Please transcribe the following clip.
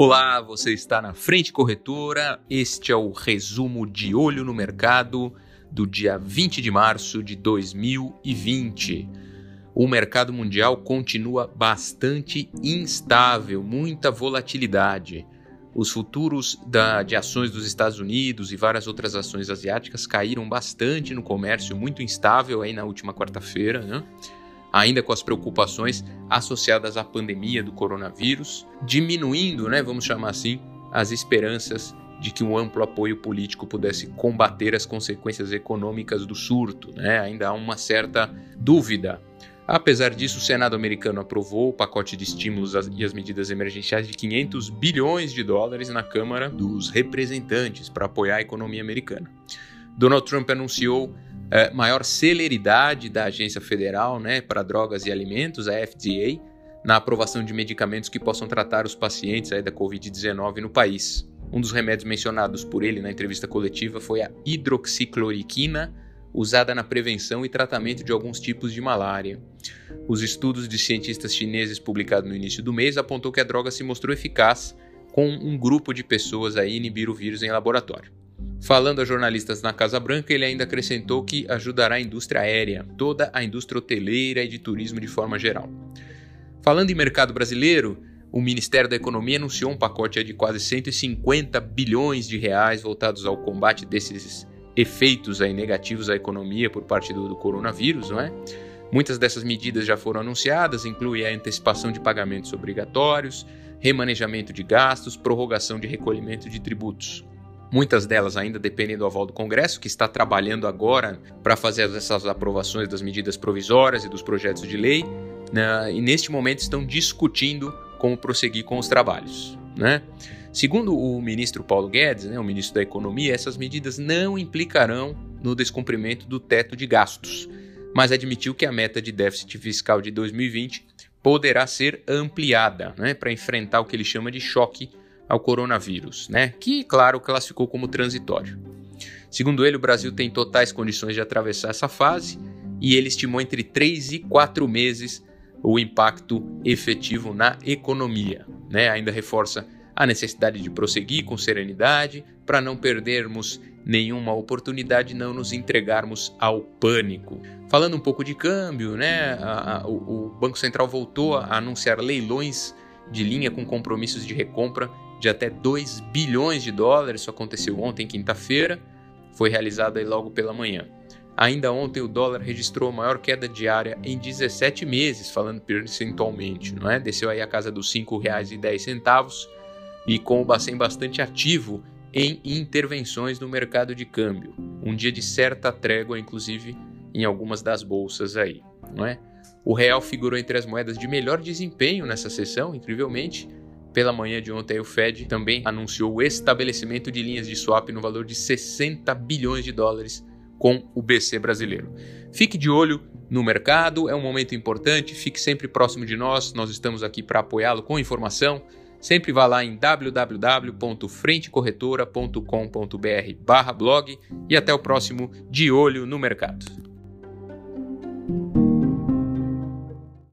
Olá, você está na Frente Corretora. Este é o resumo de olho no mercado do dia 20 de março de 2020. O mercado mundial continua bastante instável, muita volatilidade. Os futuros da, de ações dos Estados Unidos e várias outras ações asiáticas caíram bastante no comércio, muito instável aí na última quarta-feira, né? Ainda com as preocupações associadas à pandemia do coronavírus, diminuindo, né, vamos chamar assim, as esperanças de que um amplo apoio político pudesse combater as consequências econômicas do surto. Né? Ainda há uma certa dúvida. Apesar disso, o Senado americano aprovou o pacote de estímulos e as medidas emergenciais de 500 bilhões de dólares na Câmara dos Representantes para apoiar a economia americana. Donald Trump anunciou é, maior celeridade da Agência Federal né, para Drogas e Alimentos, a FDA, na aprovação de medicamentos que possam tratar os pacientes da Covid-19 no país. Um dos remédios mencionados por ele na entrevista coletiva foi a hidroxicloroquina, usada na prevenção e tratamento de alguns tipos de malária. Os estudos de cientistas chineses publicados no início do mês apontou que a droga se mostrou eficaz com um grupo de pessoas a inibir o vírus em laboratório. Falando a jornalistas na Casa Branca, ele ainda acrescentou que ajudará a indústria aérea, toda a indústria hoteleira e de turismo de forma geral. Falando em mercado brasileiro, o Ministério da Economia anunciou um pacote de quase 150 bilhões de reais voltados ao combate desses efeitos aí negativos à economia por parte do, do coronavírus, não é? Muitas dessas medidas já foram anunciadas, incluem a antecipação de pagamentos obrigatórios, remanejamento de gastos, prorrogação de recolhimento de tributos. Muitas delas ainda dependem do aval do Congresso, que está trabalhando agora para fazer essas aprovações das medidas provisórias e dos projetos de lei, né? e neste momento estão discutindo como prosseguir com os trabalhos. Né? Segundo o ministro Paulo Guedes, né, o ministro da Economia, essas medidas não implicarão no descumprimento do teto de gastos, mas admitiu que a meta de déficit fiscal de 2020 poderá ser ampliada né, para enfrentar o que ele chama de choque ao coronavírus, né? que, claro, classificou como transitório. Segundo ele, o Brasil tem totais condições de atravessar essa fase e ele estimou entre 3 e 4 meses o impacto efetivo na economia. Né? Ainda reforça a necessidade de prosseguir com serenidade para não perdermos nenhuma oportunidade, não nos entregarmos ao pânico. Falando um pouco de câmbio, né? A, a, o, o Banco Central voltou a anunciar leilões de linha com compromissos de recompra de até 2 bilhões de dólares. Isso aconteceu ontem, quinta-feira, foi realizado logo pela manhã. Ainda ontem o dólar registrou a maior queda diária em 17 meses, falando percentualmente, não é? Desceu aí a casa dos R$ 5,10 e com o Bacen bastante ativo em intervenções no mercado de câmbio. Um dia de certa trégua, inclusive, em algumas das bolsas aí, não é? O real figurou entre as moedas de melhor desempenho nessa sessão, incrivelmente, pela manhã de ontem, o Fed também anunciou o estabelecimento de linhas de swap no valor de 60 bilhões de dólares com o BC brasileiro. Fique de olho no mercado, é um momento importante, fique sempre próximo de nós, nós estamos aqui para apoiá-lo com informação. Sempre vá lá em www.frentecorretora.com.br/blog e até o próximo De Olho no Mercado.